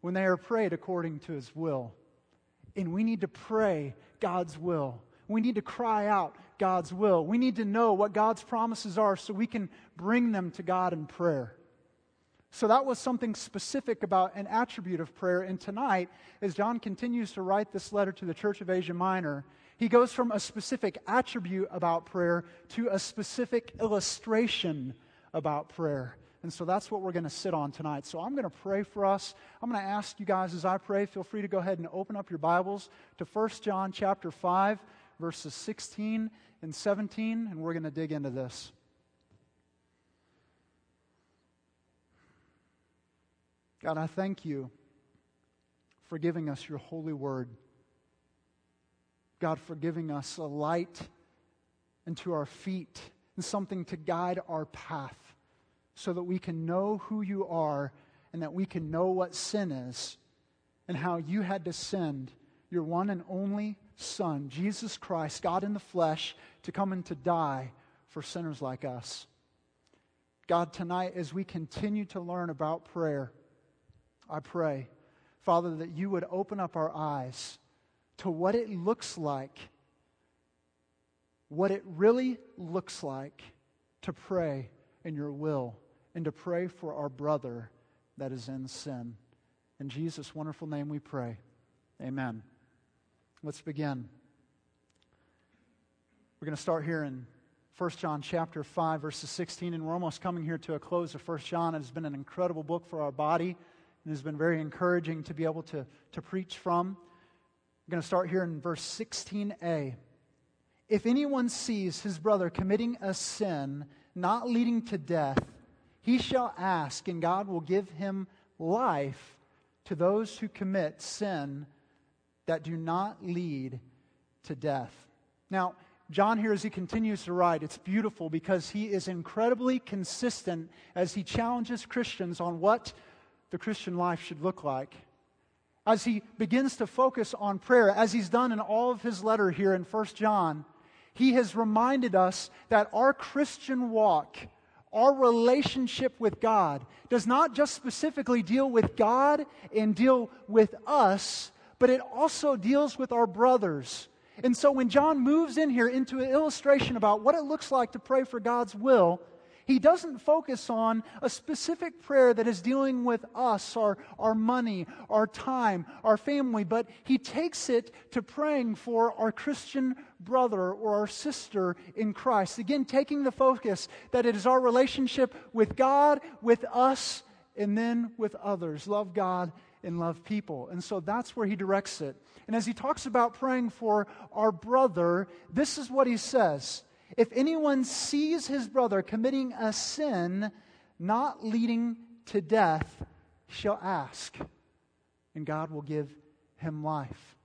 when they are prayed according to his will. And we need to pray God's will. We need to cry out God's will. We need to know what God's promises are so we can bring them to God in prayer. So that was something specific about an attribute of prayer. And tonight, as John continues to write this letter to the Church of Asia Minor, he goes from a specific attribute about prayer to a specific illustration about prayer. And so that's what we're going to sit on tonight. So I'm going to pray for us. I'm going to ask you guys as I pray, feel free to go ahead and open up your Bibles to 1 John chapter 5, verses 16 and 17, and we're going to dig into this. God, I thank you for giving us your holy word. God, for giving us a light into our feet and something to guide our path so that we can know who you are and that we can know what sin is and how you had to send your one and only Son, Jesus Christ, God in the flesh, to come and to die for sinners like us. God, tonight, as we continue to learn about prayer, I pray, Father, that you would open up our eyes to what it looks like, what it really looks like to pray in your will and to pray for our brother that is in sin. In Jesus' wonderful name we pray. Amen. Let's begin. We're going to start here in 1 John chapter 5 verses 16 and we're almost coming here to a close of 1 John. It has been an incredible book for our body and has been very encouraging to be able to, to preach from. I'm going to start here in verse 16a. If anyone sees his brother committing a sin not leading to death, he shall ask, and God will give him life to those who commit sin that do not lead to death. Now, John here, as he continues to write, it's beautiful because he is incredibly consistent as he challenges Christians on what the Christian life should look like as he begins to focus on prayer, as he's done in all of his letter here in 1 John, he has reminded us that our Christian walk, our relationship with God, does not just specifically deal with God and deal with us, but it also deals with our brothers. And so when John moves in here into an illustration about what it looks like to pray for God's will, he doesn't focus on a specific prayer that is dealing with us, our, our money, our time, our family, but he takes it to praying for our Christian brother or our sister in Christ. Again, taking the focus that it is our relationship with God, with us, and then with others. Love God and love people. And so that's where he directs it. And as he talks about praying for our brother, this is what he says if anyone sees his brother committing a sin not leading to death, shall ask, and God will give him life.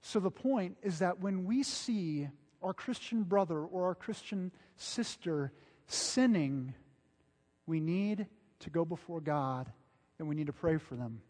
So the point is that when we see our Christian brother or our Christian sister sinning, we need to go before God and we need to pray for them.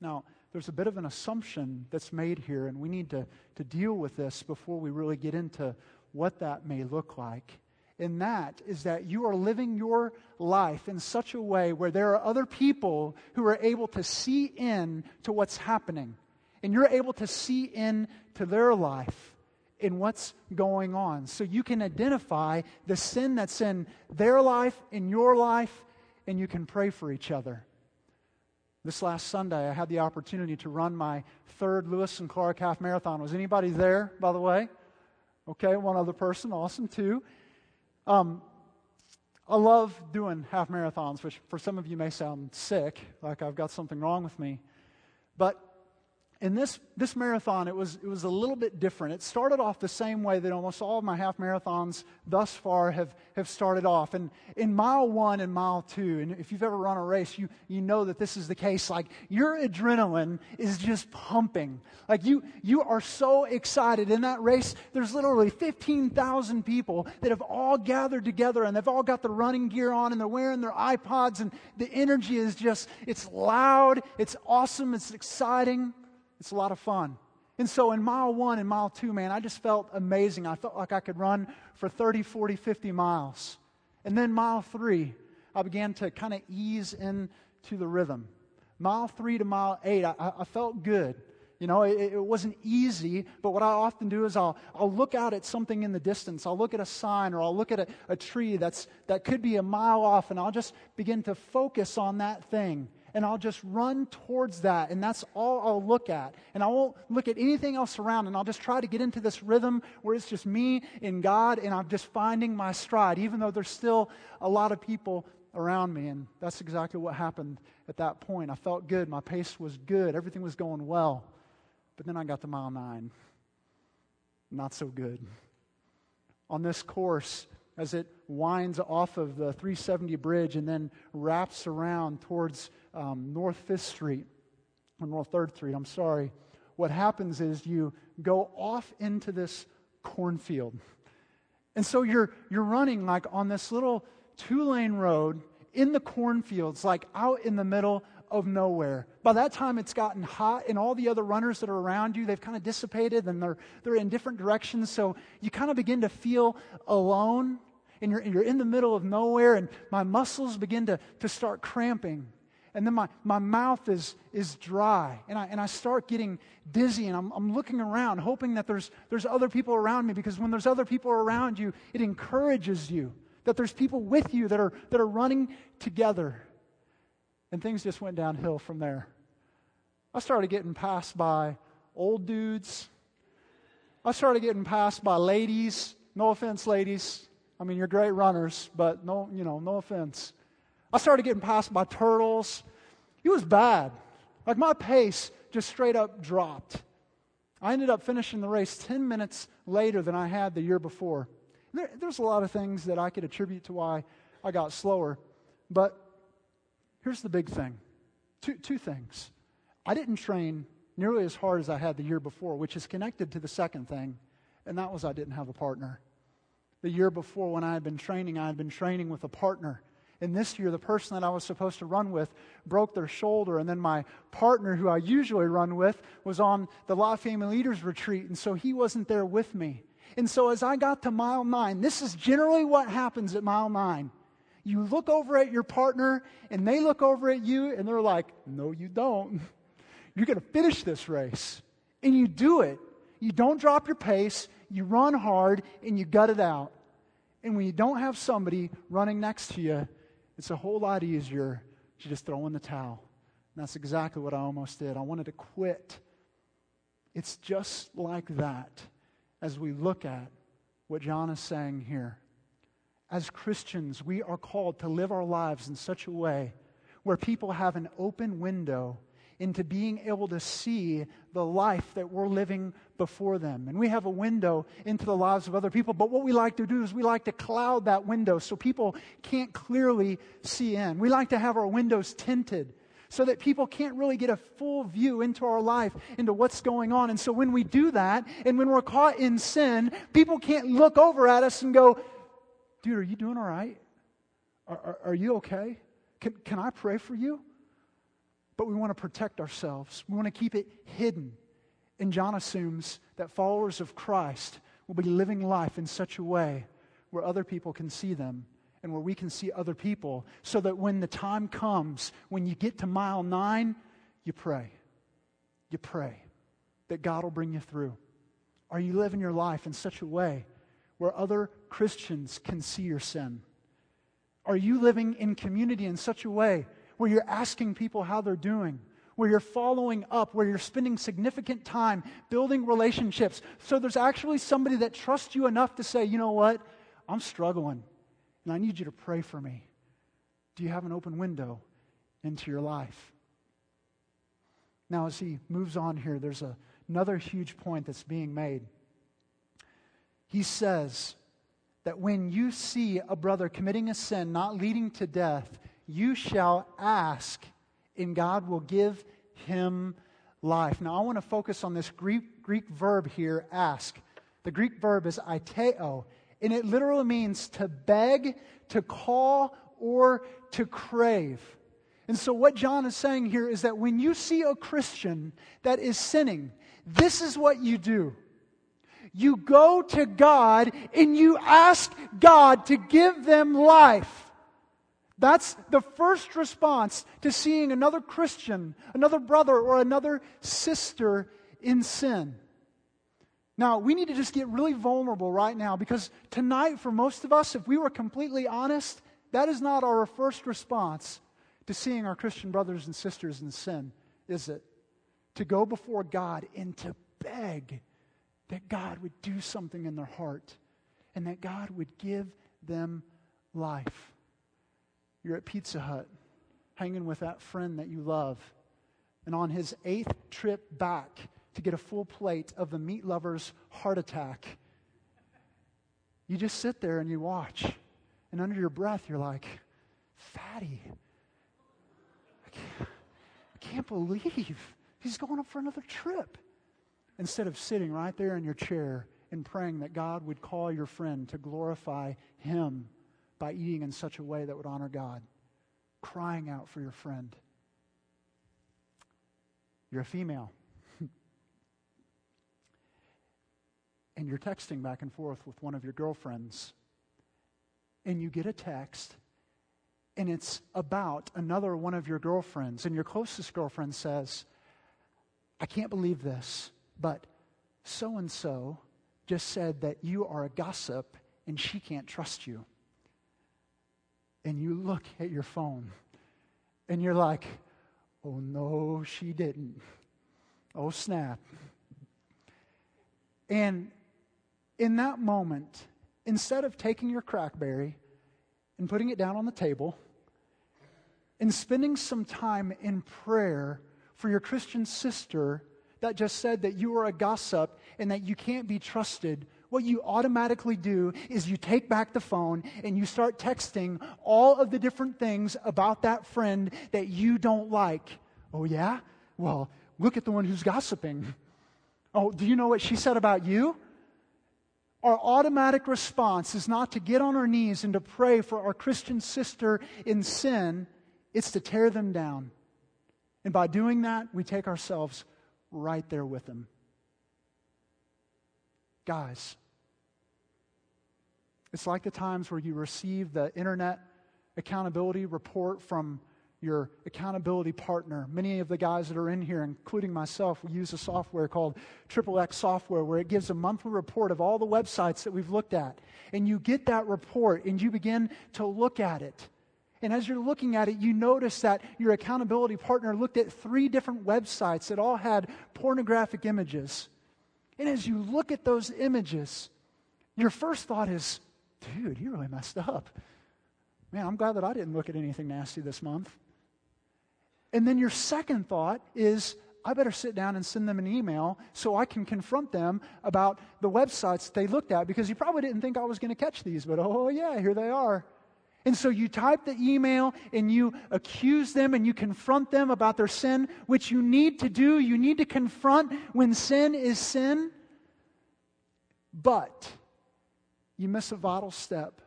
Now, there's a bit of an assumption that's made here, and we need to, to deal with this before we really get into what that may look like. And that is that you are living your life in such a way where there are other people who are able to see in to what's happening. And you're able to see in to their life in what's going on. So you can identify the sin that's in their life, in your life, and you can pray for each other. This last Sunday, I had the opportunity to run my third Lewis and Clark half marathon. Was anybody there, by the way? Okay, one other person, awesome too. Um, I love doing half marathons, which for some of you may sound sick, like I've got something wrong with me. But in this, this marathon, it was, it was a little bit different. It started off the same way that almost all of my half marathons thus far have, have started off. And in mile one and mile two, and if you've ever run a race, you, you know that this is the case. Like your adrenaline is just pumping. Like you, you are so excited. In that race, there's literally 15,000 people that have all gathered together and they've all got the running gear on and they're wearing their iPods and the energy is just, it's loud, it's awesome, it's exciting. It's a lot of fun. And so in mile one and mile two, man, I just felt amazing. I felt like I could run for 30, 40, 50 miles. And then mile three, I began to kind of ease into the rhythm. mile three to mile eight, I, I felt good. You know, it, it, wasn't easy, but what I often do is I'll, I'll look out at something in the distance. I'll look at a sign or I'll look at a, a tree that's, that could be a mile off, and I'll just begin to focus on that thing. And I'll just run towards that, and that's all I'll look at. And I won't look at anything else around, and I'll just try to get into this rhythm where it's just me and God, and I'm just finding my stride, even though there's still a lot of people around me. And that's exactly what happened at that point. I felt good. My pace was good. Everything was going well. But then I got to mile nine. Not so good. On this course, as it winds off of the 370 bridge and then wraps around towards um, North Fifth Street, or North Third Street, I'm sorry, what happens is you go off into this cornfield. And so you're, you're running like on this little two lane road in the cornfields, like out in the middle of nowhere. By that time, it's gotten hot, and all the other runners that are around you, they've kind of dissipated and they're, they're in different directions. So you kind of begin to feel alone, and you're, you're in the middle of nowhere, and my muscles begin to, to start cramping. And then my, my mouth is, is dry, and I, and I start getting dizzy, and I'm, I'm looking around, hoping that there's, there's other people around me, because when there's other people around you, it encourages you that there's people with you that are, that are running together. And things just went downhill from there. I started getting passed by old dudes. I started getting passed by ladies. No offense, ladies. I mean, you're great runners, but no, you know, no offense. I started getting passed by turtles. It was bad. Like my pace just straight up dropped. I ended up finishing the race 10 minutes later than I had the year before. There, there's a lot of things that I could attribute to why I got slower. But here's the big thing two, two things. I didn't train nearly as hard as I had the year before, which is connected to the second thing, and that was I didn't have a partner. The year before, when I had been training, I had been training with a partner. And this year, the person that I was supposed to run with broke their shoulder. And then my partner, who I usually run with, was on the Lot Family Leaders Retreat. And so he wasn't there with me. And so as I got to mile nine, this is generally what happens at mile nine. You look over at your partner, and they look over at you, and they're like, No, you don't. You're going to finish this race. And you do it. You don't drop your pace, you run hard, and you gut it out. And when you don't have somebody running next to you, it's a whole lot easier to just throw in the towel. And that's exactly what I almost did. I wanted to quit. It's just like that as we look at what John is saying here. As Christians, we are called to live our lives in such a way where people have an open window into being able to see the life that we're living before them. And we have a window into the lives of other people, but what we like to do is we like to cloud that window so people can't clearly see in. We like to have our windows tinted so that people can't really get a full view into our life, into what's going on. And so when we do that, and when we're caught in sin, people can't look over at us and go, dude, are you doing all right? Are, are, are you okay? Can, can I pray for you? But we want to protect ourselves. We want to keep it hidden. And John assumes that followers of Christ will be living life in such a way where other people can see them and where we can see other people so that when the time comes, when you get to mile nine, you pray. You pray that God will bring you through. Are you living your life in such a way where other Christians can see your sin? Are you living in community in such a way where you're asking people how they're doing? Where you're following up, where you're spending significant time building relationships. So there's actually somebody that trusts you enough to say, you know what? I'm struggling. And I need you to pray for me. Do you have an open window into your life? Now, as he moves on here, there's a, another huge point that's being made. He says that when you see a brother committing a sin not leading to death, you shall ask, and God will give him life. Now, I want to focus on this Greek, Greek verb here, ask. The Greek verb is aiteo. And it literally means to beg, to call, or to crave. And so, what John is saying here is that when you see a Christian that is sinning, this is what you do. You go to God and you ask God to give them life. That's the first response to seeing another Christian, another brother, or another sister in sin. Now, we need to just get really vulnerable right now because tonight, for most of us, if we were completely honest, that is not our first response to seeing our Christian brothers and sisters in sin, is it? To go before God and to beg that God would do something in their heart and that God would give them life. You're at Pizza Hut, hanging with that friend that you love, and on his eighth trip back to get a full plate of the meat lover's heart attack, you just sit there and you watch. And under your breath, you're like, Fatty, I can't, I can't believe he's going up for another trip. Instead of sitting right there in your chair and praying that God would call your friend to glorify him by eating in such a way that would honor God, crying out for your friend. You're a female. and you're texting back and forth with one of your girlfriends and you get a text and it's about another one of your girlfriends, and your closest girlfriend says, I can't believe this, but so and so just said that you are a gossip and she can't trust you. And you look at your phone and you're like, oh no, she didn't. Oh snap. And in that moment, instead of taking your crackberry and putting it down on the table and spending some time in prayer for your Christian sister that just said that you are a gossip and that you can't be trusted, what you automatically do is you take back the phone and you start texting all of the different things about that friend that you don't like. Oh, yeah? Well, look at the one who's gossiping. Oh, do you know what she said about you? Our automatic response is not to get on our knees and to pray for our Christian sister in sin, it's to tear them down. And by doing that, we take ourselves right there with them. Guys, it's like the times where you receive the internet accountability report from your accountability partner. Many of the guys that are in here, including myself, we use a software called Triple X Software where it gives a monthly report of all the websites that we've looked at. And you get that report and you begin to look at it. And as you're looking at it, you notice that your accountability partner looked at three different websites that all had pornographic images. And as you look at those images, your first thought is, dude, you really messed up. Man, I'm glad that I didn't look at anything nasty this month. And then your second thought is, I better sit down and send them an email so I can confront them about the websites they looked at because you probably didn't think I was going to catch these, but oh, yeah, here they are. And so you type the email and you accuse them and you confront them about their sin, which you need to do. You need to confront when sin is sin. But you miss a vital step,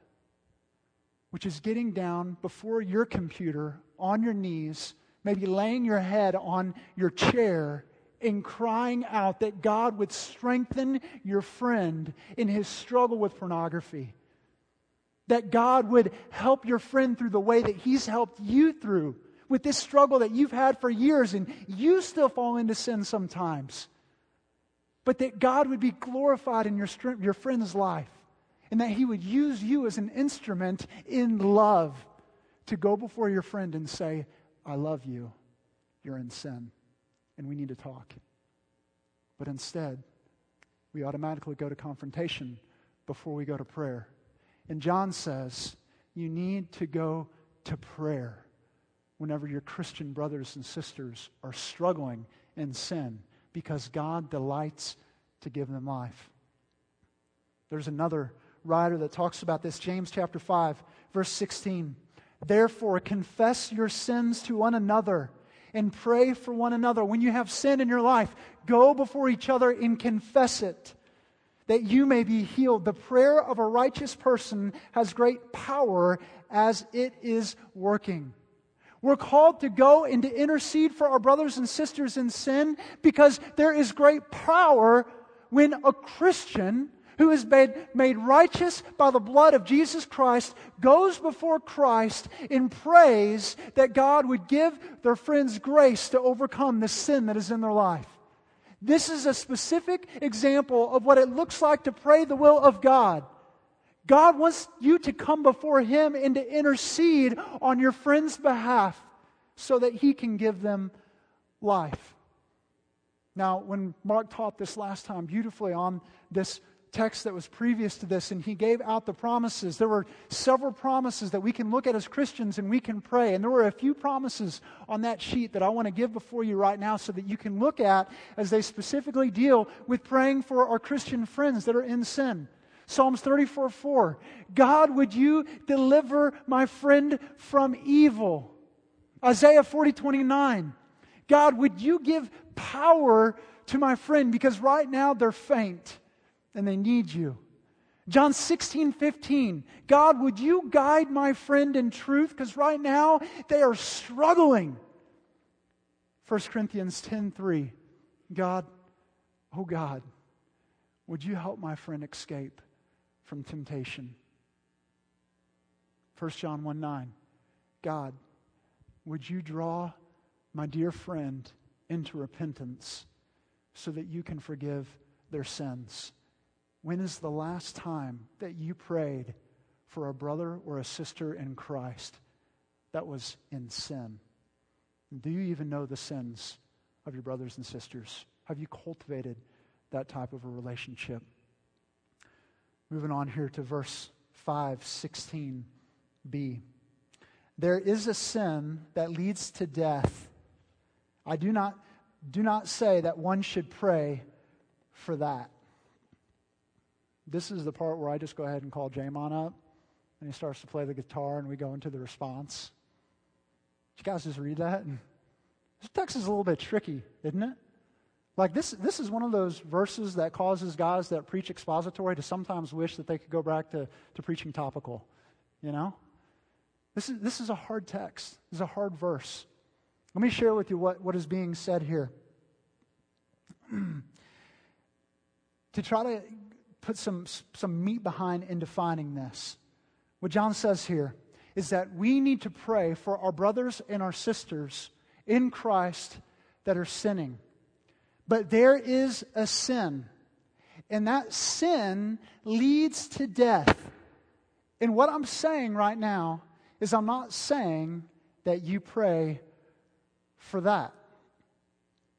which is getting down before your computer on your knees maybe laying your head on your chair and crying out that God would strengthen your friend in his struggle with pornography. That God would help your friend through the way that he's helped you through with this struggle that you've had for years and you still fall into sin sometimes. But that God would be glorified in your, your friend's life and that he would use you as an instrument in love to go before your friend and say, I love you. You're in sin. And we need to talk. But instead, we automatically go to confrontation before we go to prayer. And John says, you need to go to prayer whenever your Christian brothers and sisters are struggling in sin because God delights to give them life. There's another writer that talks about this, James chapter 5, verse 16. Therefore, confess your sins to one another and pray for one another. When you have sin in your life, go before each other and confess it that you may be healed. The prayer of a righteous person has great power as it is working. We're called to go and to intercede for our brothers and sisters in sin because there is great power when a Christian who is made, made righteous by the blood of Jesus Christ, goes before Christ in praise that God would give their friends grace to overcome the sin that is in their life. This is a specific example of what it looks like to pray the will of God. God wants you to come before Him and to intercede on your friend's behalf so that He can give them life. Now, when Mark taught this last time beautifully on this text that was previous to this, and he gave out the promises. There were several promises that we can look at as Christians and we can pray. And there were a few promises on that sheet that I want to give before you right now so that you can look at as they specifically deal with praying for our Christian friends that are in sin. Psalms 34 4. God, would you deliver my friend from evil? Isaiah 40 29. God, would you give power to my friend because right now they're faint and they need you. John 16, 15. God, would you guide my friend in truth? Because right now they are struggling. 1 Corinthians 10, 3. God, oh God, would you help my friend escape from temptation? 1 John 1, 9. God, would you draw my dear friend into repentance so that you can forgive their sins? When is the last time that you prayed for a brother or a sister in Christ that was in sin? Do you even know the sins of your brothers and sisters? Have you cultivated that type of a relationship? Moving on here to verse 5, 16b. There is a sin that leads to death I do not, do not say that one should pray for that. This is the part where I just go ahead and call Jamon up, and he starts to play the guitar, and we go into the response. Did you guys just read that? This text is a little bit tricky, isn't it? Like this, this is one of those verses that causes guys that preach expository to sometimes wish that they could go back to, to preaching topical. You know? This is, this is a hard text. This is a hard verse. Let me share with you what, what is being said here. to try to put some, some meat behind in defining this, what John says here is that we need to pray for our brothers and our sisters in Christ that are sinning. But there is a sin, and that sin leads to death. And what I'm saying right now is, I'm not saying that you pray for that.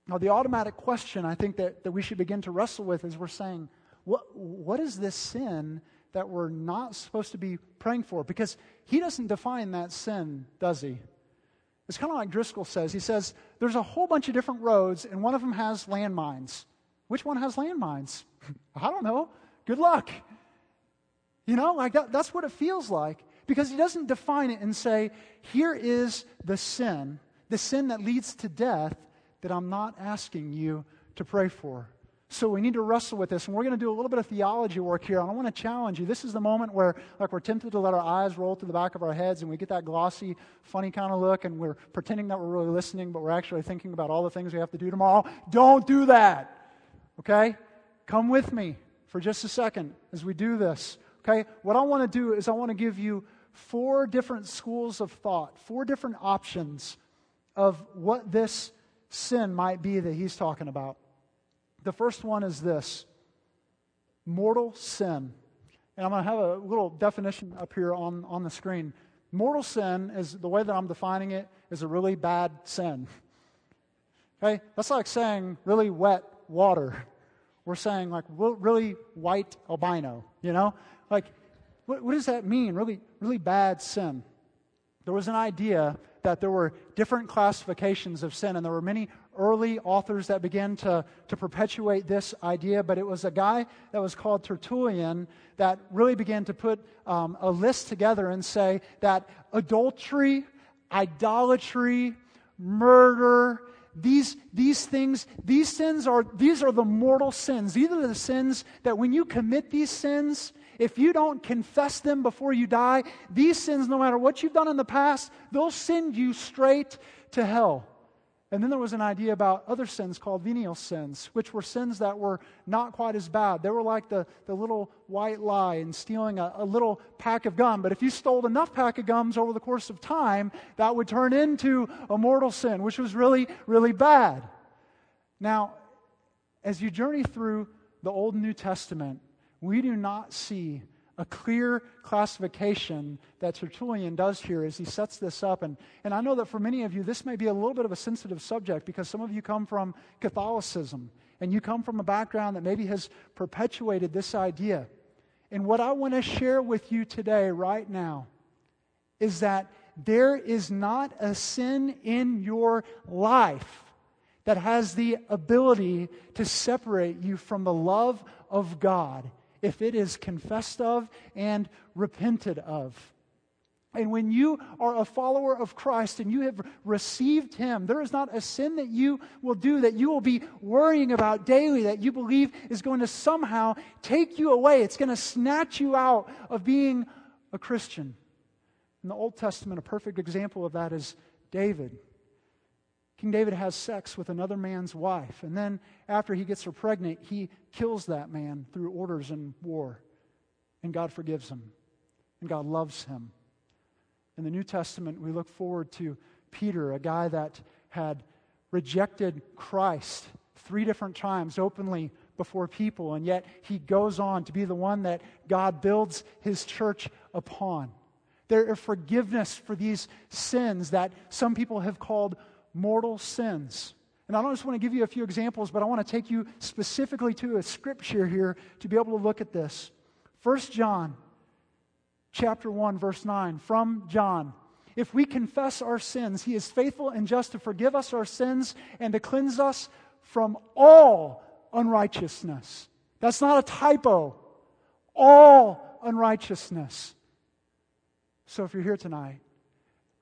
Now, the automatic question I think that, that we should begin to wrestle with is we're saying, what, what is this sin that we're not supposed to be praying for? Because he doesn't define that sin, does he? It's kind of like Driscoll says. He says, there's a whole bunch of different roads, and one of them has landmines. Which one has landmines? I don't know. Good luck. You know, like that, that's what it feels like. Because he doesn't define it and say, here is the sin the sin that leads to death that I'm not asking you to pray for. So we need to wrestle with this, and we're going to do a little bit of theology work here. And I want to challenge you. This is the moment where, like, we're tempted to let our eyes roll to the back of our heads, and we get that glossy, funny kind of look, and we're pretending that we're really listening, but we're actually thinking about all the things we have to do tomorrow. Don't do that. Okay? Come with me for just a second as we do this. Okay? What I want to do is I want to give you four different schools of thought, four different options of what this sin might be that he's talking about. The first one is this mortal sin. And I'm going to have a little definition up here on, on the screen. Mortal sin is the way that I'm defining it is a really bad sin. Okay? That's like saying really wet water. We're saying like really white albino, you know? Like, what, what does that mean? Really, really bad sin. There was an idea that there were different classifications of sin, and there were many early authors that began to, to perpetuate this idea, but it was a guy that was called Tertullian that really began to put um, a list together and say that adultery, idolatry, murder, these, these things, these sins are, these are the mortal sins. These are the sins that when you commit these sins, if you don't confess them before you die, these sins, no matter what you've done in the past, they'll send you straight to hell. And then there was an idea about other sins called venial sins, which were sins that were not quite as bad. They were like the, the little white lie and stealing a, a little pack of gum. But if you stole enough pack of gums over the course of time, that would turn into a mortal sin, which was really, really bad. Now, as you journey through the Old and New Testament, we do not see a clear classification that Tertullian does here as he sets this up. And, and I know that for many of you, this may be a little bit of a sensitive subject because some of you come from Catholicism and you come from a background that maybe has perpetuated this idea. And what I want to share with you today, right now, is that there is not a sin in your life that has the ability to separate you from the love of God if it is confessed of and repented of. And when you are a follower of Christ and you have received Him, there is not a sin that you will do that you will be worrying about daily that you believe is going to somehow take you away. It's going to snatch you out of being a Christian. In the Old Testament, a perfect example of that is David. King David has sex with another man's wife. And then, after he gets her pregnant, he kills that man through orders in war. And God forgives him. And God loves him. In the New Testament, we look forward to Peter, a guy that had rejected Christ three different times openly before people, and yet he goes on to be the one that God builds his church upon. There is forgiveness for these sins that some people have called mortal sins. And I don't just want to give you a few examples, but I want to take you specifically to a scripture here to be able to look at this. 1 John chapter 1 verse 9 from John. If we confess our sins, he is faithful and just to forgive us our sins and to cleanse us from all unrighteousness. That's not a typo. All unrighteousness. So if you're here tonight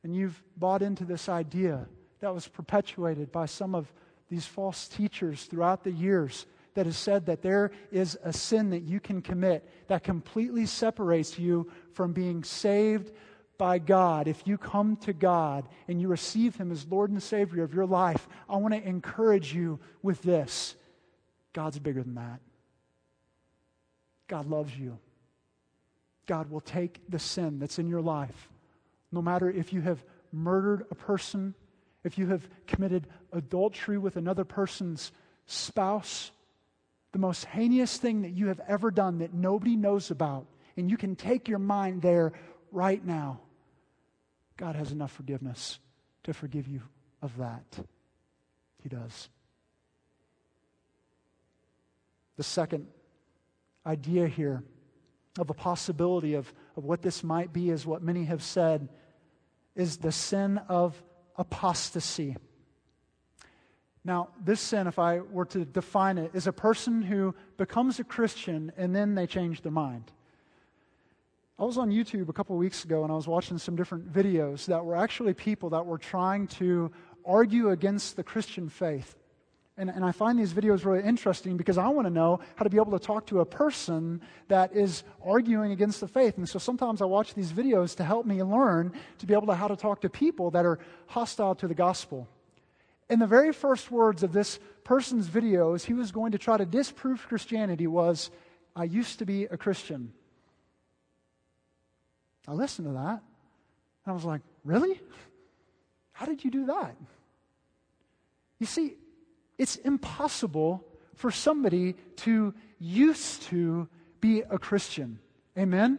and you've bought into this idea that was perpetuated by some of these false teachers throughout the years that has said that there is a sin that you can commit that completely separates you from being saved by God. If you come to God and you receive Him as Lord and Savior of your life, I want to encourage you with this God's bigger than that. God loves you. God will take the sin that's in your life, no matter if you have murdered a person if you have committed adultery with another person's spouse, the most heinous thing that you have ever done that nobody knows about, and you can take your mind there right now, God has enough forgiveness to forgive you of that. He does. The second idea here of a possibility of, of what this might be is what many have said is the sin of apostasy. Now, this sin, if I were to define it, is a person who becomes a Christian and then they change their mind. I was on YouTube a couple weeks ago and I was watching some different videos that were actually people that were trying to argue against the Christian faith. And, and I find these videos really interesting because I want to know how to be able to talk to a person that is arguing against the faith. And so sometimes I watch these videos to help me learn to be able to how to talk to people that are hostile to the gospel. In the very first words of this person's videos, he was going to try to disprove Christianity was, I used to be a Christian. I listened to that. And I was like, Really? How did you do that? You see, it's impossible for somebody to used to be a Christian. Amen?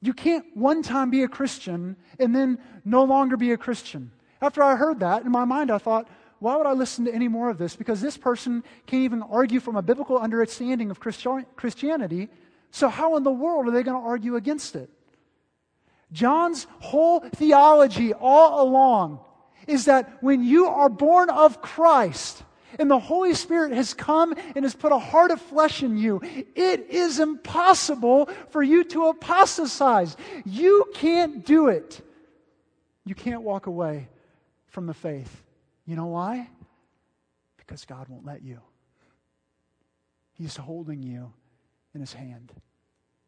You can't one time be a Christian and then no longer be a Christian. After I heard that, in my mind, I thought, why would I listen to any more of this? Because this person can't even argue from a biblical understanding of Christianity. So, how in the world are they going to argue against it? John's whole theology all along is that when you are born of Christ and the Holy Spirit has come and has put a heart of flesh in you, it is impossible for you to apostatize. You can't do it. You can't walk away from the faith. You know why? Because God won't let you. He's holding you in His hand,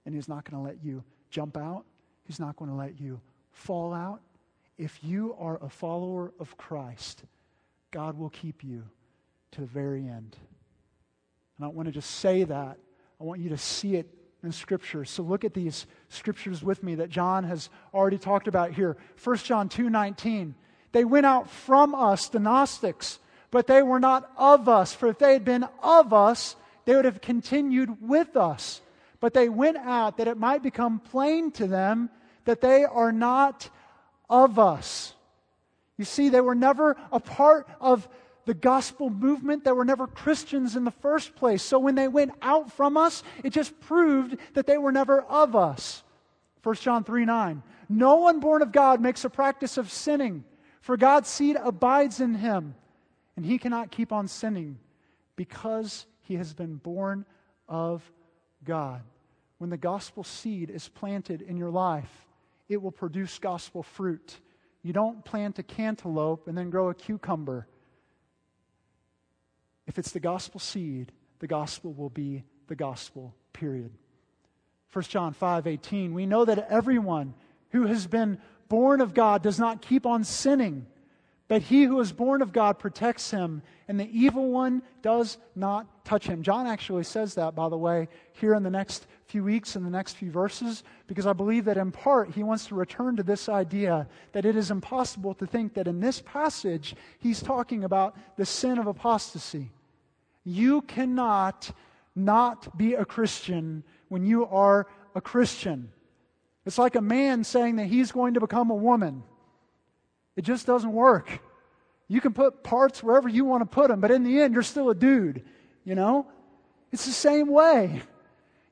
and He's not going to let you jump out. He's not going to let you fall out if you are a follower of Christ, God will keep you to the very end. And I want to just say that, I want you to see it in Scripture. So look at these scriptures with me that John has already talked about here. 1 John 2 19. They went out from us, the Gnostics, but they were not of us. For if they had been of us, they would have continued with us. But they went out that it might become plain to them that they are not of us. You see, they were never a part of the gospel movement. They were never Christians in the first place. So when they went out from us, it just proved that they were never of us. 1 John 3 9. No one born of God makes a practice of sinning, for God's seed abides in him, and he cannot keep on sinning because he has been born of God. When the gospel seed is planted in your life, it will produce gospel fruit. You don't plant a cantaloupe and then grow a cucumber. If it's the gospel seed, the gospel will be the gospel, period. 1 John 5 18, we know that everyone who has been born of God does not keep on sinning, but he who is born of God protects him, and the evil one does not touch him. John actually says that, by the way, here in the next few weeks, in the next few verses, because I believe that in part he wants to return to this idea that it is impossible to think that in this passage he's talking about the sin of apostasy. You cannot not be a Christian when you are a Christian. It's like a man saying that he's going to become a woman. It just doesn't work. You can put parts wherever you want to put them, but in the end, you're still a dude, you know? It's the same way.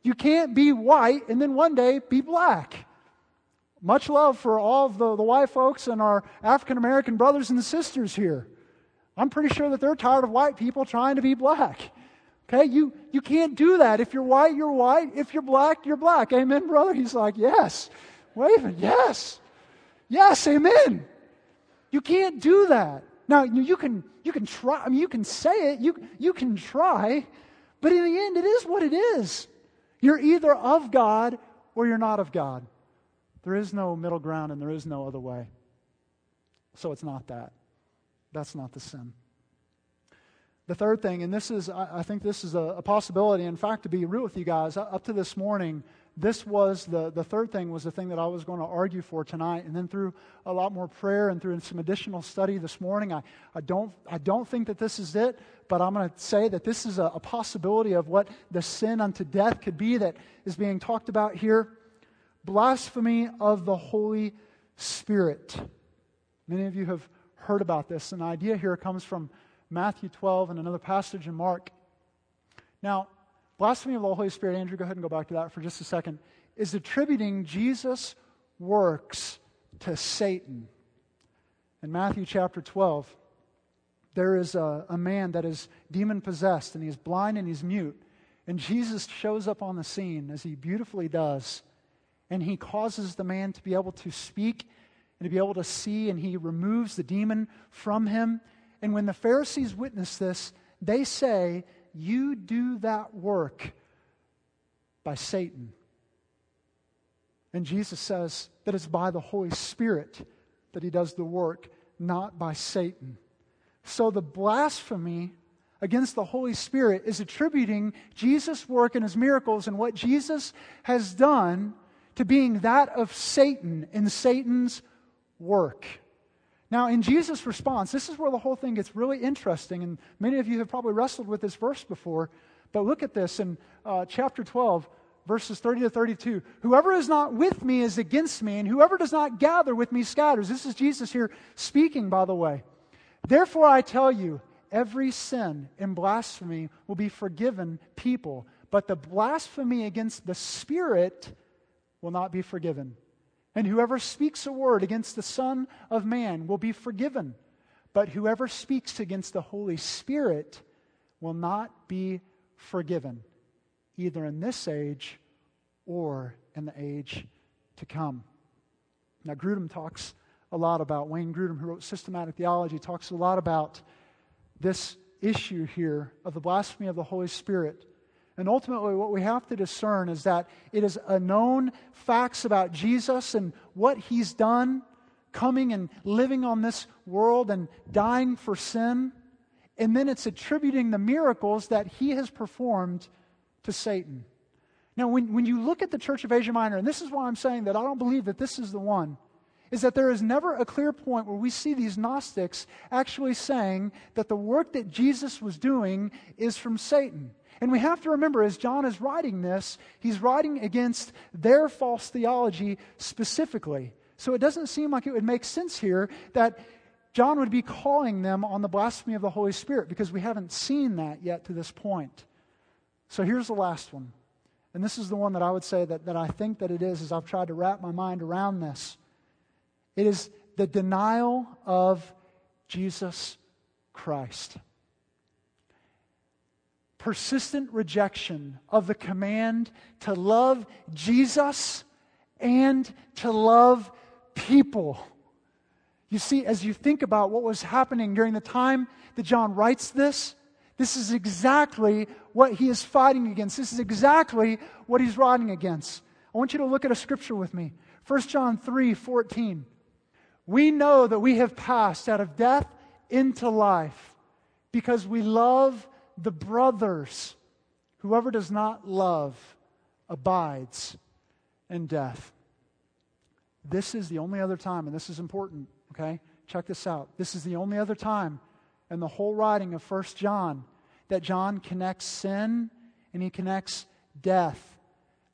You can't be white and then one day be black. Much love for all of the, the white folks and our African American brothers and sisters here. I'm pretty sure that they're tired of white people trying to be black. Okay, you, you can't do that. If you're white, you're white. If you're black, you're black. Amen, brother? He's like, yes. Waving, yes. Yes, amen. You can't do that. Now, you can, you can try, I mean, you can say it, you, you can try, but in the end, it is what it is. You're either of God or you're not of God. There is no middle ground and there is no other way. So it's not that. That's not the sin. The third thing, and this is, I think this is a, possibility. In fact, to be real with you guys, up to this morning, this was the, the third thing was the thing that I was going to argue for tonight. And then through a lot more prayer and through some additional study this morning, I, I, don't, I don't think that this is it, but I'm going to say that this is a, a possibility of what the sin unto death could be that is being talked about here. Blasphemy of the Holy Spirit. Many of you have heard about this. An idea here comes from Matthew 12 and another passage in Mark. Now, blasphemy of the Holy Spirit, Andrew, go ahead and go back to that for just a second, is attributing Jesus' works to Satan. In Matthew chapter 12, there is a, a man that is demon possessed, and he's blind and he's mute. And Jesus shows up on the scene, as he beautifully does, and he causes the man to be able to speak and to be able to see, and he removes the demon from him. And when the Pharisees witness this, they say you do that work by Satan. And Jesus says that it's by the Holy Spirit that he does the work, not by Satan. So the blasphemy against the Holy Spirit is attributing Jesus' work and his miracles and what Jesus has done to being that of Satan in Satan's work. Now, in Jesus' response, this is where the whole thing gets really interesting, and many of you have probably wrestled with this verse before. But look at this in uh, chapter 12, verses 30 to 32. Whoever is not with me is against me, and whoever does not gather with me scatters. This is Jesus here speaking, by the way. Therefore, I tell you, every sin and blasphemy will be forgiven people, but the blasphemy against the Spirit will not be forgiven. And whoever speaks a word against the Son of Man will be forgiven. But whoever speaks against the Holy Spirit will not be forgiven, either in this age or in the age to come. Now, Grudem talks a lot about, Wayne Grudem, who wrote Systematic Theology, talks a lot about this issue here of the blasphemy of the Holy Spirit and ultimately, what we have to discern is that it is a known facts about Jesus and what he's done coming and living on this world and dying for sin. And then it's attributing the miracles that he has performed to Satan. Now, when, when you look at the Church of Asia Minor, and this is why I'm saying that I don't believe that this is the one, is that there is never a clear point where we see these Gnostics actually saying that the work that Jesus was doing is from Satan. And we have to remember, as John is writing this, he's writing against their false theology specifically. So it doesn't seem like it would make sense here that John would be calling them on the blasphemy of the Holy Spirit because we haven't seen that yet to this point. So here's the last one. And this is the one that I would say that, that I think that it is as I've tried to wrap my mind around this. It is the denial of Jesus Christ. Persistent rejection of the command to love Jesus and to love people. You see, as you think about what was happening during the time that John writes this, this is exactly what he is fighting against. This is exactly what he's writing against. I want you to look at a scripture with me. 1 John 3 14. We know that we have passed out of death into life because we love the brothers. Whoever does not love abides in death. This is the only other time, and this is important, okay? Check this out. This is the only other time in the whole writing of First John that John connects sin and he connects death.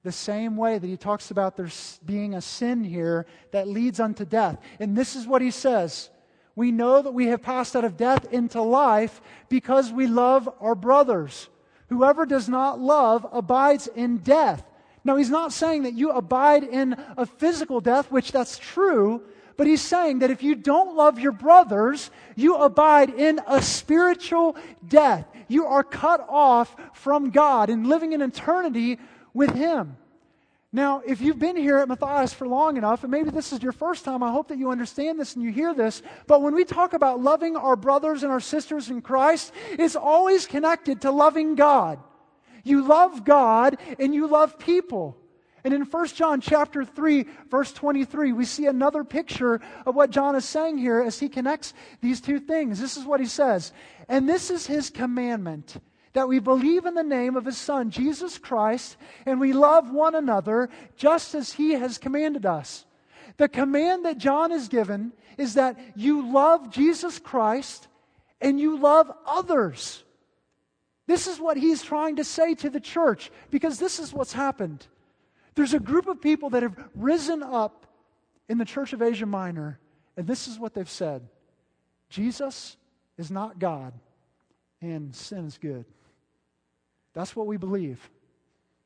The same way that he talks about there being a sin here that leads unto death. And this is what he says We know that we have passed out of death into life because we love our brothers. Whoever does not love abides in death. Now, he's not saying that you abide in a physical death, which that's true, but he's saying that if you don't love your brothers, you abide in a spiritual death. You are cut off from God and living in eternity with him. Now, if you've been here at Matthias for long enough, and maybe this is your first time, I hope that you understand this and you hear this. But when we talk about loving our brothers and our sisters in Christ, it's always connected to loving God. You love God and you love people. And in 1 John chapter 3 verse 23 we see another picture of what John is saying here as he connects these two things. This is what he says. And this is his commandment that we believe in the name of his son Jesus Christ and we love one another just as he has commanded us. The command that John is given is that you love Jesus Christ and you love others. This is what he's trying to say to the church because this is what's happened. There's a group of people that have risen up in the church of Asia Minor, and this is what they've said Jesus is not God, and sin is good. That's what we believe.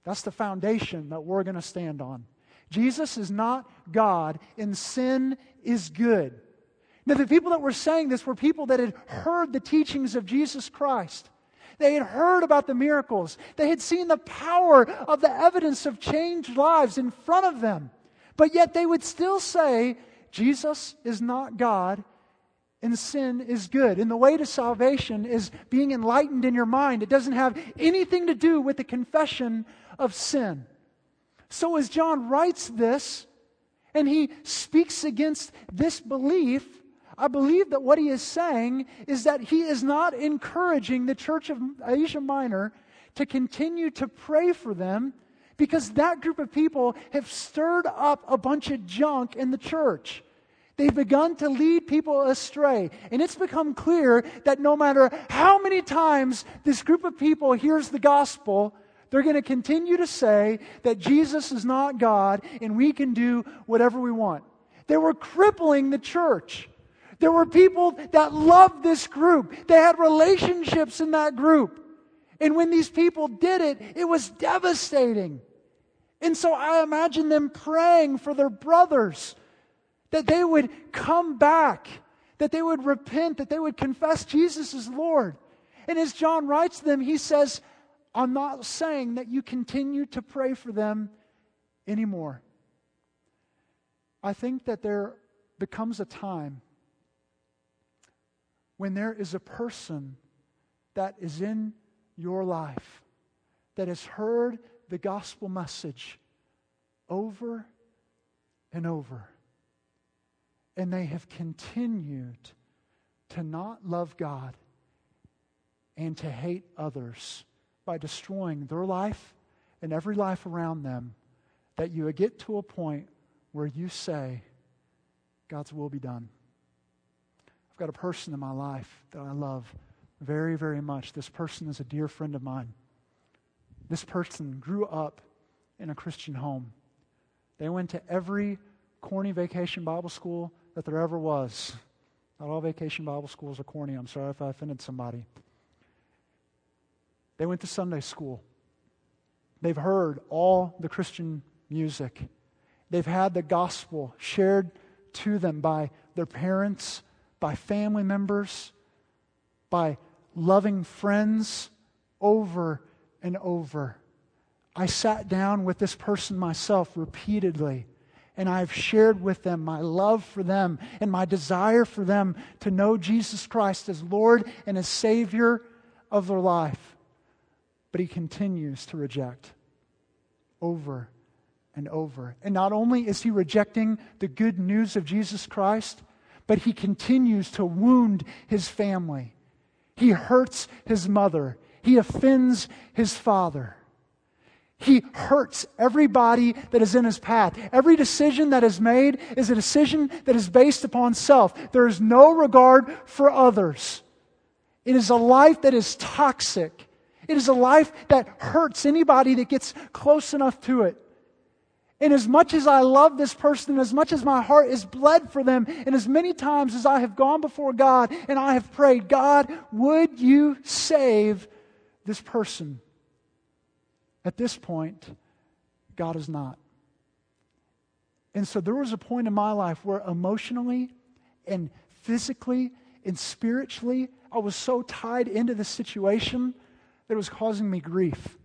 That's the foundation that we're going to stand on. Jesus is not God, and sin is good. Now, the people that were saying this were people that had heard the teachings of Jesus Christ. They had heard about the miracles. They had seen the power of the evidence of changed lives in front of them. But yet they would still say, Jesus is not God and sin is good. And the way to salvation is being enlightened in your mind. It doesn't have anything to do with the confession of sin. So as John writes this, and he speaks against this belief, I believe that what he is saying is that he is not encouraging the church of Asia Minor to continue to pray for them because that group of people have stirred up a bunch of junk in the church. They've begun to lead people astray. And it's become clear that no matter how many times this group of people hears the gospel, they're going to continue to say that Jesus is not God and we can do whatever we want. They were crippling the church. There were people that loved this group. They had relationships in that group. And when these people did it, it was devastating. And so I imagine them praying for their brothers that they would come back, that they would repent, that they would confess Jesus as Lord. And as John writes to them, he says, I'm not saying that you continue to pray for them anymore. I think that there becomes a time when there is a person that is in your life that has heard the gospel message over and over. And they have continued to not love God and to hate others by destroying their life and every life around them, that you get to a point where you say, God's will be done. I've got a person in my life that I love very, very much. This person is a dear friend of mine. This person grew up in a Christian home. They went to every corny vacation Bible school that there ever was. Not all vacation Bible schools are corny. I'm sorry if I offended somebody. They went to Sunday school. They've heard all the Christian music. They've had the gospel shared to them by their parents, by family members, by loving friends over and over. I sat down with this person myself repeatedly, and I've shared with them my love for them and my desire for them to know Jesus Christ as Lord and as Savior of their life. But He continues to reject over and over. And not only is He rejecting the good news of Jesus Christ, but He continues to wound His family. He hurts his mother. He offends his father. He hurts everybody that is in his path. Every decision that is made is a decision that is based upon self. There is no regard for others. It is a life that is toxic. It is a life that hurts anybody that gets close enough to it. And as much as I love this person, as much as my heart is bled for them, and as many times as I have gone before God and I have prayed, God, would you save this person? At this point, God is not. And so there was a point in my life where emotionally and physically and spiritually, I was so tied into the situation that it was causing me grief.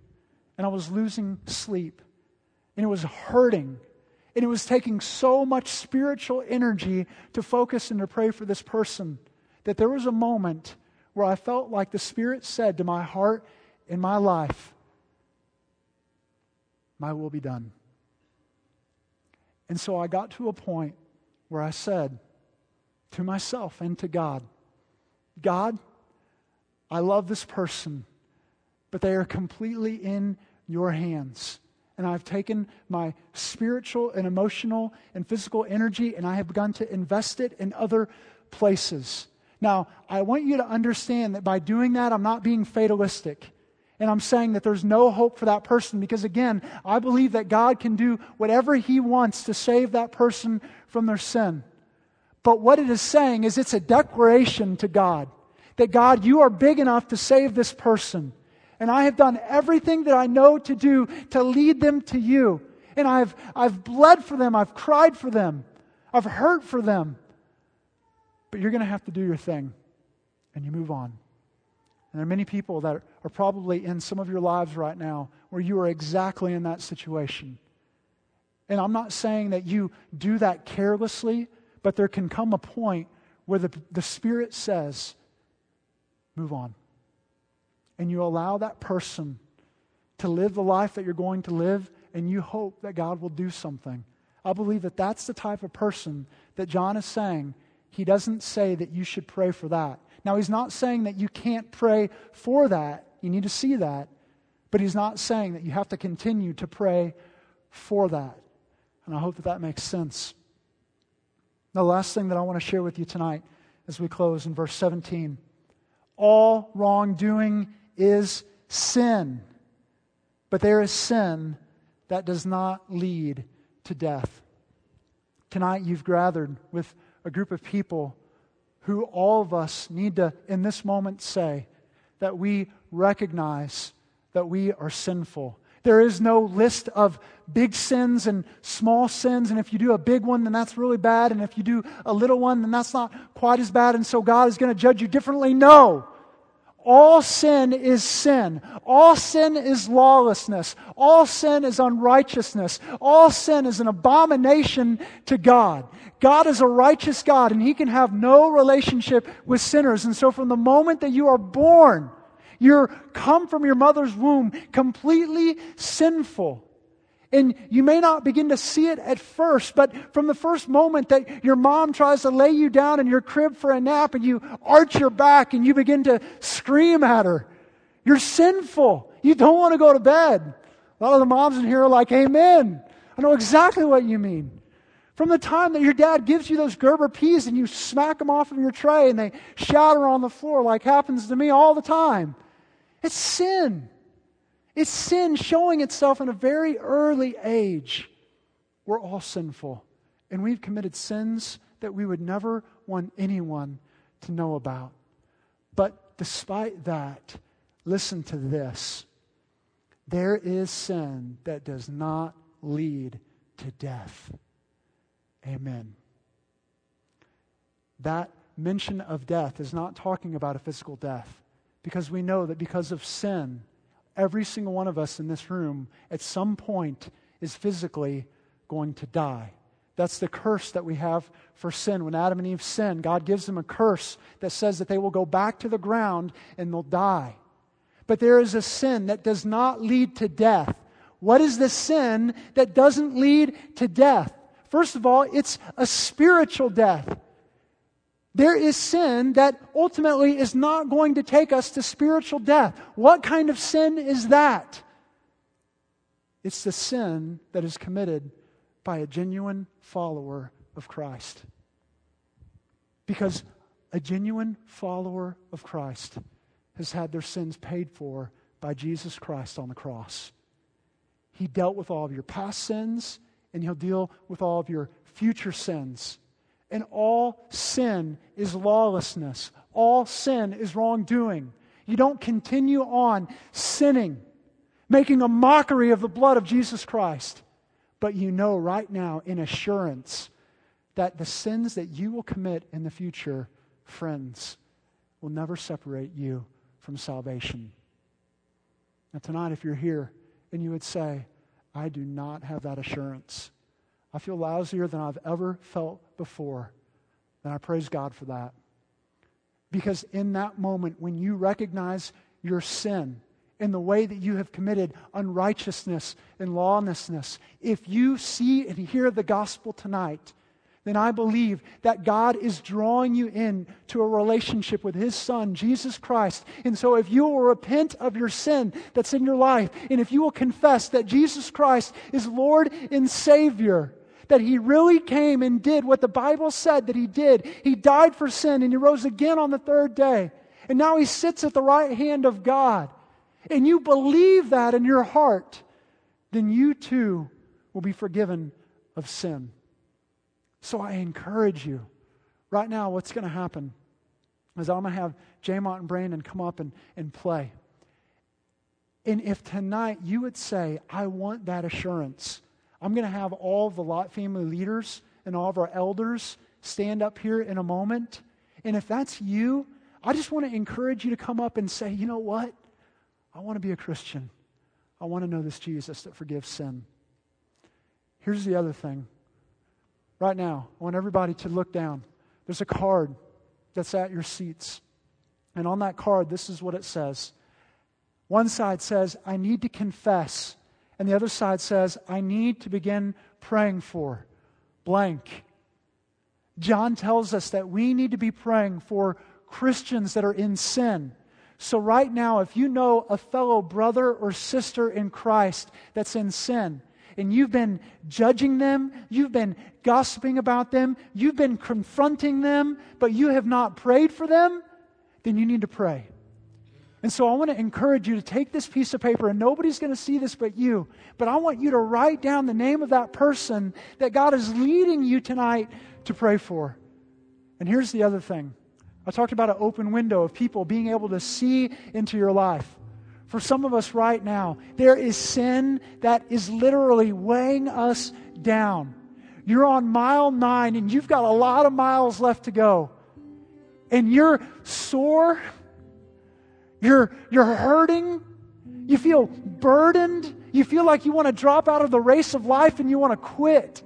And I was losing sleep and it was hurting. And it was taking so much spiritual energy to focus and to pray for this person that there was a moment where I felt like the Spirit said to my heart in my life, My will be done. And so I got to a point where I said to myself and to God, God, I love this person, but they are completely in your hands and I've taken my spiritual and emotional and physical energy and I have begun to invest it in other places. Now, I want you to understand that by doing that, I'm not being fatalistic. And I'm saying that there's no hope for that person because, again, I believe that God can do whatever He wants to save that person from their sin. But what it is saying is it's a declaration to God that God, you are big enough to save this person. And I have done everything that I know to do to lead them to you. And I've, I've bled for them. I've cried for them. I've hurt for them. But you're going to have to do your thing. And you move on. And there are many people that are probably in some of your lives right now where you are exactly in that situation. And I'm not saying that you do that carelessly, but there can come a point where the, the Spirit says, move on and you allow that person to live the life that you're going to live, and you hope that God will do something. I believe that that's the type of person that John is saying. He doesn't say that you should pray for that. Now, he's not saying that you can't pray for that. You need to see that. But he's not saying that you have to continue to pray for that. And I hope that that makes sense. The last thing that I want to share with you tonight as we close in verse 17 all wrongdoing is sin. But there is sin that does not lead to death. Tonight, you've gathered with a group of people who all of us need to, in this moment, say that we recognize that we are sinful. There is no list of big sins and small sins. And if you do a big one, then that's really bad. And if you do a little one, then that's not quite as bad. And so God is going to judge you differently. No. All sin is sin. All sin is lawlessness. All sin is unrighteousness. All sin is an abomination to God. God is a righteous God and He can have no relationship with sinners. And so from the moment that you are born, you're come from your mother's womb completely sinful. And you may not begin to see it at first, but from the first moment that your mom tries to lay you down in your crib for a nap and you arch your back and you begin to scream at her, you're sinful. You don't want to go to bed. A lot of the moms in here are like, Amen. I know exactly what you mean. From the time that your dad gives you those Gerber peas and you smack them off of your tray and they shatter on the floor, like happens to me all the time, it's sin. It's sin showing itself in a very early age. We're all sinful, and we've committed sins that we would never want anyone to know about. But despite that, listen to this there is sin that does not lead to death. Amen. That mention of death is not talking about a physical death because we know that because of sin, every single one of us in this room at some point is physically going to die. That's the curse that we have for sin. When Adam and Eve sin, God gives them a curse that says that they will go back to the ground and they'll die. But there is a sin that does not lead to death. What is the sin that doesn't lead to death? First of all, it's a spiritual death. There is sin that ultimately is not going to take us to spiritual death. What kind of sin is that? It's the sin that is committed by a genuine follower of Christ. Because a genuine follower of Christ has had their sins paid for by Jesus Christ on the cross. He dealt with all of your past sins, and He'll deal with all of your future sins. And all sin is lawlessness. All sin is wrongdoing. You don't continue on sinning, making a mockery of the blood of Jesus Christ. But you know right now, in assurance, that the sins that you will commit in the future, friends, will never separate you from salvation. Now, tonight, if you're here and you would say, I do not have that assurance, I feel lousier than I've ever felt before. And I praise God for that. Because in that moment, when you recognize your sin in the way that you have committed unrighteousness and lawlessness, if you see and hear the gospel tonight, then I believe that God is drawing you in to a relationship with His Son, Jesus Christ. And so, if you will repent of your sin that's in your life, and if you will confess that Jesus Christ is Lord and Savior, that he really came and did what the Bible said that he did. He died for sin and he rose again on the third day. And now he sits at the right hand of God. And you believe that in your heart, then you too will be forgiven of sin. So I encourage you. Right now, what's going to happen is I'm going to have Jamont and Brandon come up and, and play. And if tonight you would say, I want that assurance, I'm going to have all the Lot family leaders and all of our elders stand up here in a moment. And if that's you, I just want to encourage you to come up and say, you know what? I want to be a Christian. I want to know this Jesus that forgives sin. Here's the other thing. Right now, I want everybody to look down. There's a card that's at your seats. And on that card, this is what it says. One side says, I need to confess and the other side says, I need to begin praying for blank. John tells us that we need to be praying for Christians that are in sin. So, right now, if you know a fellow brother or sister in Christ that's in sin, and you've been judging them, you've been gossiping about them, you've been confronting them, but you have not prayed for them, then you need to pray. And so I want to encourage you to take this piece of paper, and nobody's going to see this but you. But I want you to write down the name of that person that God is leading you tonight to pray for. And here's the other thing I talked about an open window of people being able to see into your life. For some of us right now, there is sin that is literally weighing us down. You're on mile nine, and you've got a lot of miles left to go. And you're sore you're, you're hurting. You feel burdened. You feel like you want to drop out of the race of life and you want to quit.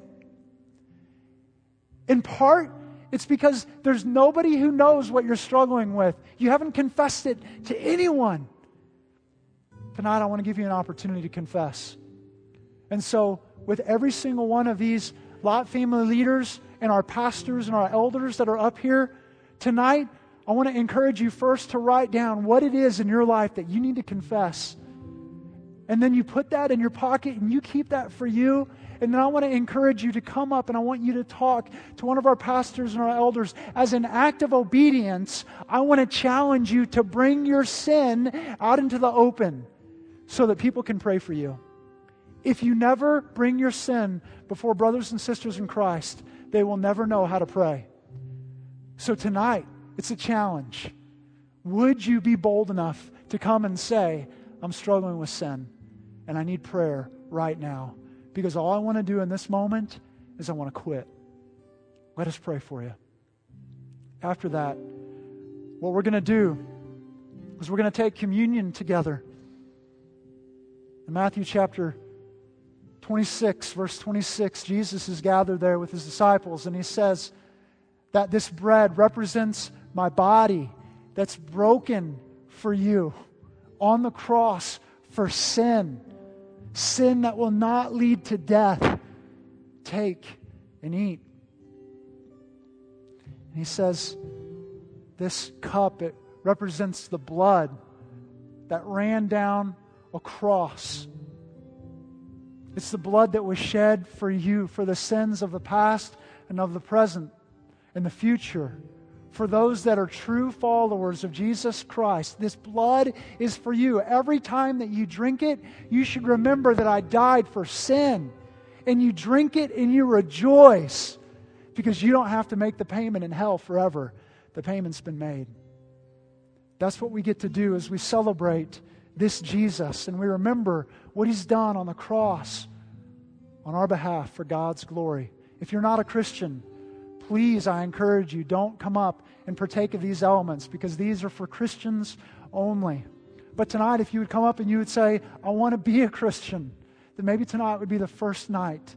In part, it's because there's nobody who knows what you're struggling with. You haven't confessed it to anyone. Tonight, I want to give you an opportunity to confess. And so, with every single one of these Lot family leaders and our pastors and our elders that are up here tonight, I want to encourage you first to write down what it is in your life that you need to confess. And then you put that in your pocket and you keep that for you. And then I want to encourage you to come up and I want you to talk to one of our pastors and our elders. As an act of obedience, I want to challenge you to bring your sin out into the open so that people can pray for you. If you never bring your sin before brothers and sisters in Christ, they will never know how to pray. So tonight, it's a challenge. Would you be bold enough to come and say, I'm struggling with sin and I need prayer right now? Because all I want to do in this moment is I want to quit. Let us pray for you. After that, what we're going to do is we're going to take communion together. In Matthew chapter 26, verse 26, Jesus is gathered there with his disciples, and he says that this bread represents my body that's broken for you on the cross for sin, sin that will not lead to death. Take and eat. And he says, This cup, it represents the blood that ran down a cross. It's the blood that was shed for you, for the sins of the past and of the present and the future for those that are true followers of Jesus Christ. This blood is for you. Every time that you drink it, you should remember that I died for sin. And you drink it and you rejoice because you don't have to make the payment in hell forever. The payment's been made. That's what we get to do as we celebrate this Jesus and we remember what he's done on the cross on our behalf for God's glory. If you're not a Christian, please, I encourage you, don't come up and partake of these elements because these are for Christians only. But tonight, if you would come up and you would say, I want to be a Christian, then maybe tonight would be the first night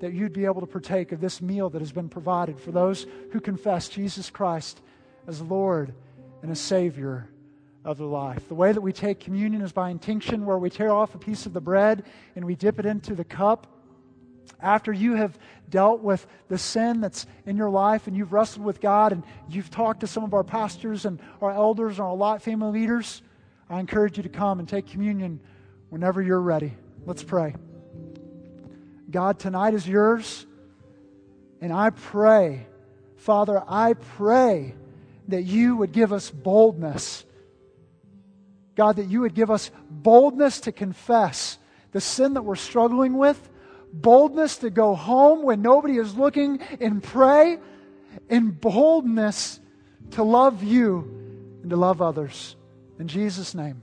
that you'd be able to partake of this meal that has been provided for those who confess Jesus Christ as Lord and as Savior of their life. The way that we take communion is by intinction, where we tear off a piece of the bread and we dip it into the cup after you have dealt with the sin that's in your life and you've wrestled with God and you've talked to some of our pastors and our elders and our lot family leaders, I encourage you to come and take communion whenever you're ready. Let's pray. God, tonight is yours. And I pray, Father, I pray that you would give us boldness. God, that you would give us boldness to confess the sin that we're struggling with boldness to go home when nobody is looking and pray, and boldness to love you and to love others. In Jesus' name.